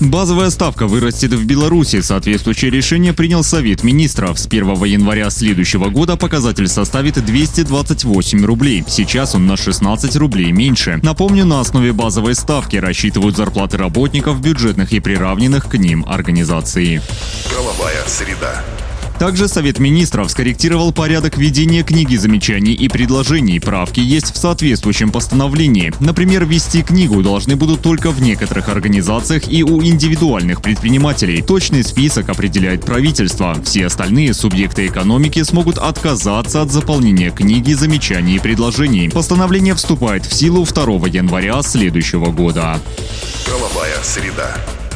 Базовая ставка вырастет в Беларуси. Соответствующее решение принял Совет министров. С 1 января следующего года показатель составит 228 рублей. Сейчас он на 16 рублей меньше. Напомню, на основе базовой ставки рассчитывают зарплаты работников бюджетных и приравненных к ним организаций. Правовая среда. Также Совет министров скорректировал порядок ведения книги замечаний и предложений. Правки есть в соответствующем постановлении. Например, вести книгу должны будут только в некоторых организациях и у индивидуальных предпринимателей. Точный список определяет правительство. Все остальные субъекты экономики смогут отказаться от заполнения книги замечаний и предложений. Постановление вступает в силу 2 января следующего года. Правовая среда.